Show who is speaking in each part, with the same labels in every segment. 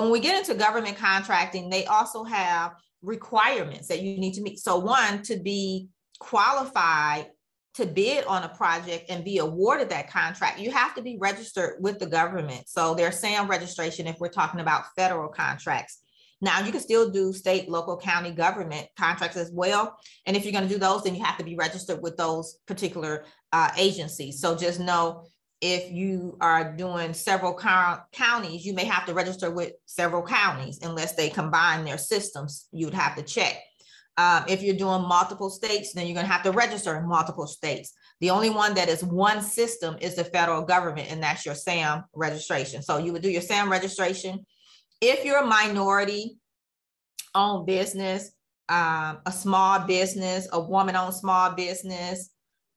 Speaker 1: we get into government contracting, they also have requirements that you need to meet. So, one, to be qualified to bid on a project and be awarded that contract, you have to be registered with the government. So, there's SAM registration if we're talking about federal contracts. Now, you can still do state, local, county government contracts as well. And if you're going to do those, then you have to be registered with those particular uh, agencies. So, just know if you are doing several counties, you may have to register with several counties unless they combine their systems. You would have to check. Um, if you're doing multiple states, then you're going to have to register in multiple states. The only one that is one system is the federal government, and that's your SAM registration. So you would do your SAM registration. If you're a minority owned business, um, a small business, a woman owned small business,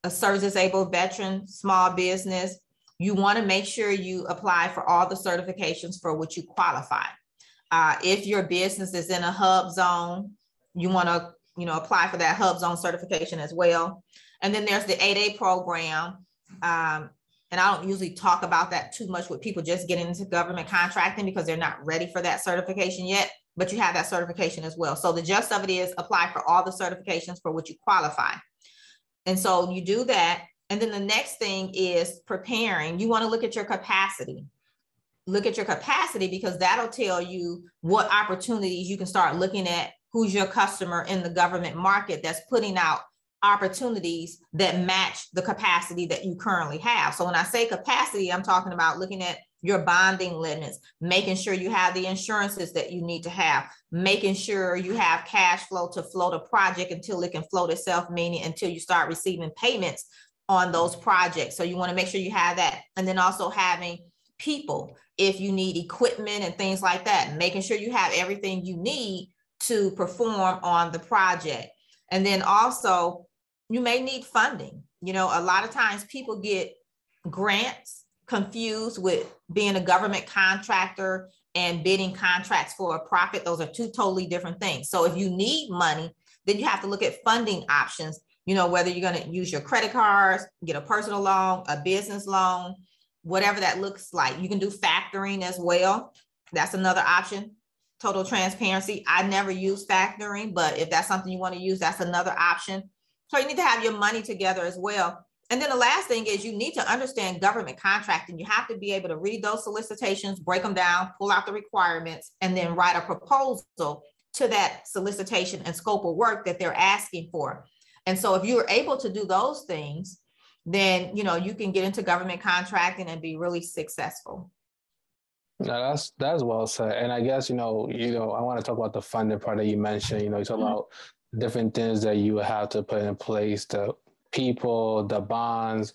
Speaker 1: a service disabled veteran small business, you want to make sure you apply for all the certifications for which you qualify. Uh, if your business is in a hub zone, you want to you know apply for that hub zone certification as well. And then there's the 8A program. Um, and I don't usually talk about that too much with people just getting into government contracting because they're not ready for that certification yet, but you have that certification as well. So the gist of it is apply for all the certifications for which you qualify. And so you do that. And then the next thing is preparing. You want to look at your capacity. Look at your capacity because that'll tell you what opportunities you can start looking at. Who's your customer in the government market that's putting out opportunities that match the capacity that you currently have. So when I say capacity, I'm talking about looking at your bonding limits, making sure you have the insurances that you need to have, making sure you have cash flow to float a project until it can float itself, meaning until you start receiving payments on those projects. So you want to make sure you have that. And then also having people, if you need equipment and things like that, making sure you have everything you need to perform on the project. And then also, you may need funding. You know, a lot of times people get grants confused with being a government contractor and bidding contracts for a profit. Those are two totally different things. So if you need money, then you have to look at funding options you know, whether you're going to use your credit cards, get a personal loan, a business loan, whatever that looks like. You can do factoring as well. That's another option. Total transparency. I never use factoring, but if that's something you want to use, that's another option. So you need to have your money together as well. And then the last thing is you need to understand government contracting. You have to be able to read those solicitations, break them down, pull out the requirements, and then write a proposal to that solicitation and scope of work that they're asking for. And so if you're able to do those things, then you know you can get into government contracting and be really successful.
Speaker 2: No, that's that's well said. And I guess you know, you know, I want to talk about the funding part that you mentioned. You know, you talk mm-hmm. about different things that you would have to put in place, the people, the bonds,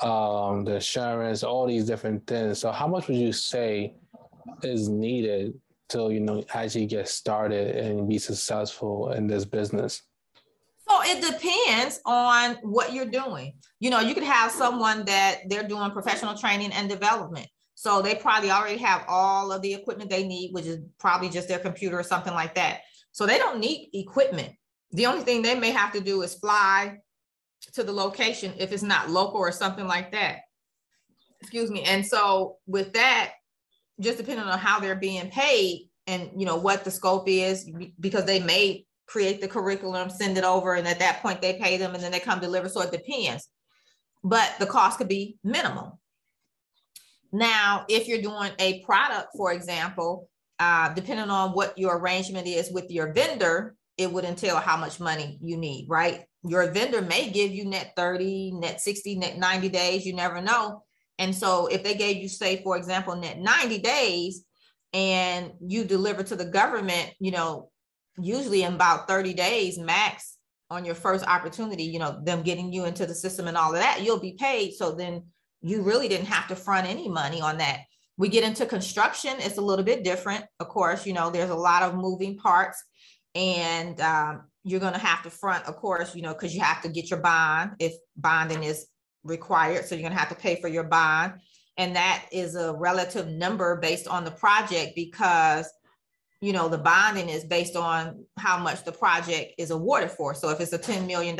Speaker 2: um, the insurance, all these different things. So, how much would you say is needed to you know actually get started and be successful in this business?
Speaker 1: So it depends on what you're doing. You know, you could have someone that they're doing professional training and development. So they probably already have all of the equipment they need, which is probably just their computer or something like that. So they don't need equipment. The only thing they may have to do is fly to the location if it's not local or something like that. Excuse me. And so with that, just depending on how they're being paid and you know what the scope is, because they may create the curriculum, send it over, and at that point they pay them and then they come deliver. So it depends. But the cost could be minimal. Now, if you're doing a product, for example, uh, depending on what your arrangement is with your vendor, it would entail how much money you need, right? Your vendor may give you net 30, net 60, net 90 days, you never know. And so if they gave you, say, for example, net 90 days and you deliver to the government, you know, usually in about 30 days max on your first opportunity, you know, them getting you into the system and all of that, you'll be paid. So then you really didn't have to front any money on that. We get into construction, it's a little bit different. Of course, you know, there's a lot of moving parts and um, you're going to have to front, of course, you know, because you have to get your bond if bonding is required. So you're going to have to pay for your bond. And that is a relative number based on the project because you know, the bonding is based on how much the project is awarded for. So if it's a $10 million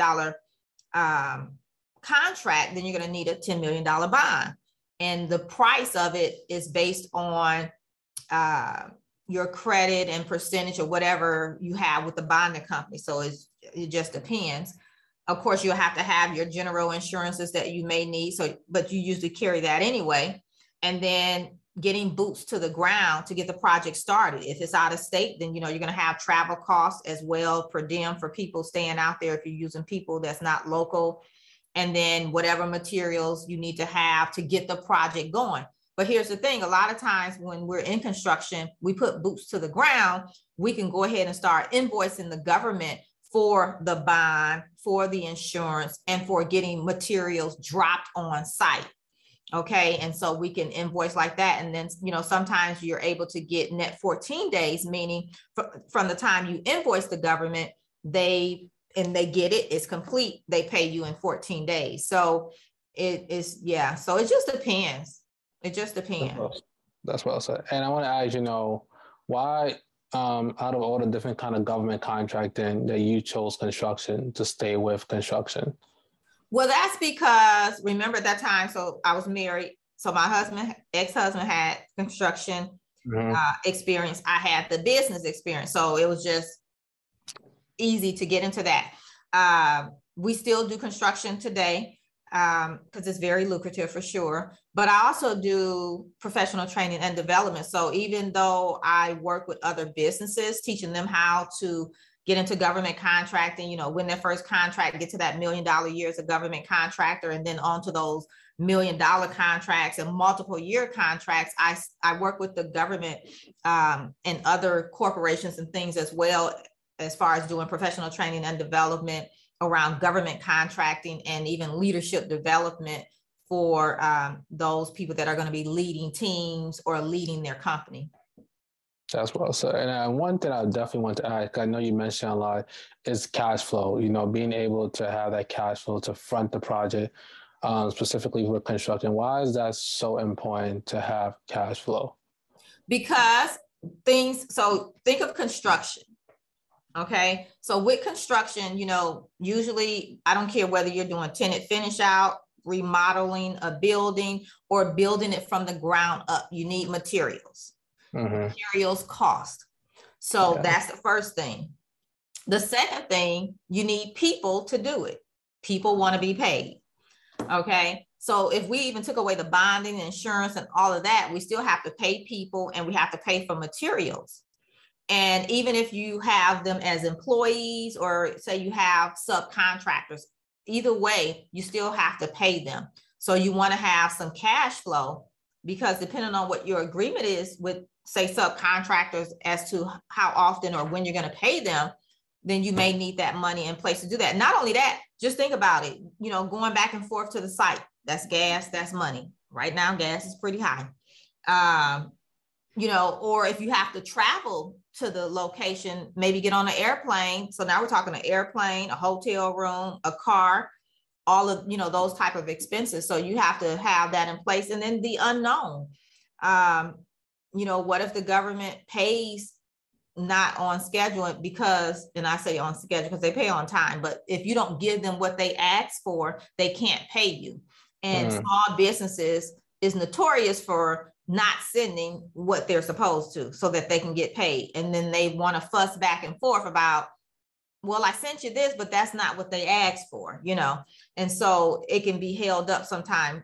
Speaker 1: um, contract, then you're going to need a $10 million bond. And the price of it is based on, uh, your credit and percentage or whatever you have with the bonding company. So it just depends. Of course, you'll have to have your general insurances that you may need. So, but you usually carry that anyway. And then getting boots to the ground to get the project started. If it's out of state, then you know you're going to have travel costs as well per diem for people staying out there if you're using people that's not local. And then whatever materials you need to have to get the project going. But here's the thing a lot of times when we're in construction, we put boots to the ground, we can go ahead and start invoicing the government for the bond, for the insurance, and for getting materials dropped on site. Okay. And so we can invoice like that. And then, you know, sometimes you're able to get net 14 days, meaning from the time you invoice the government, they and they get it, it's complete, they pay you in 14 days. So it is, yeah. So it just depends. It just depends.
Speaker 2: That's what I said. And I want to ask, you know, why um, out of all the different kind of government contracting that you chose construction to stay with construction?
Speaker 1: Well, that's because remember at that time, so I was married. So my husband, ex-husband had construction mm-hmm. uh, experience. I had the business experience. So it was just easy to get into that. Uh, we still do construction today because um, it's very lucrative for sure. But I also do professional training and development. So even though I work with other businesses, teaching them how to get into government contracting, you know, win their first contract, get to that million dollar year as a government contractor, and then on to those million dollar contracts and multiple year contracts. I, I work with the government um, and other corporations and things as well, as far as doing professional training and development around government contracting and even leadership development for um, those people that are going to be leading teams or leading their company.
Speaker 2: That's well said. And uh, one thing I definitely want to add, I know you mentioned a lot, is cash flow. You know, being able to have that cash flow to front the project, um, specifically with construction. Why is that so important to have cash flow?
Speaker 1: Because things. So think of construction. Okay, so with construction, you know, usually I don't care whether you're doing tenant finish out, remodeling a building, or building it from the ground up. You need materials mm-hmm. materials cost. So that's the first thing. The second thing, you need people to do it. People want to be paid. Okay. So if we even took away the bonding, insurance, and all of that, we still have to pay people and we have to pay for materials. And even if you have them as employees or say you have subcontractors, either way, you still have to pay them. So you want to have some cash flow because depending on what your agreement is with say subcontractors as to how often or when you're going to pay them then you may need that money in place to do that. Not only that just think about it. You know going back and forth to the site that's gas that's money. Right now gas is pretty high. Um, you know or if you have to travel to the location maybe get on an airplane. So now we're talking an airplane a hotel room a car all of you know those type of expenses. So you have to have that in place. And then the unknown. Um, you know, what if the government pays not on schedule because, and I say on schedule because they pay on time, but if you don't give them what they ask for, they can't pay you. And mm. small businesses is notorious for not sending what they're supposed to so that they can get paid. And then they want to fuss back and forth about, well, I sent you this, but that's not what they asked for, you know? And so it can be held up sometime.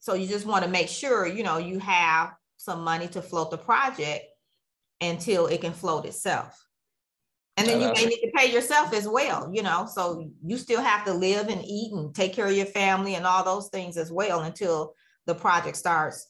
Speaker 1: So you just want to make sure, you know, you have some money to float the project until it can float itself. And then you may need to pay yourself as well, you know. So you still have to live and eat and take care of your family and all those things as well until the project starts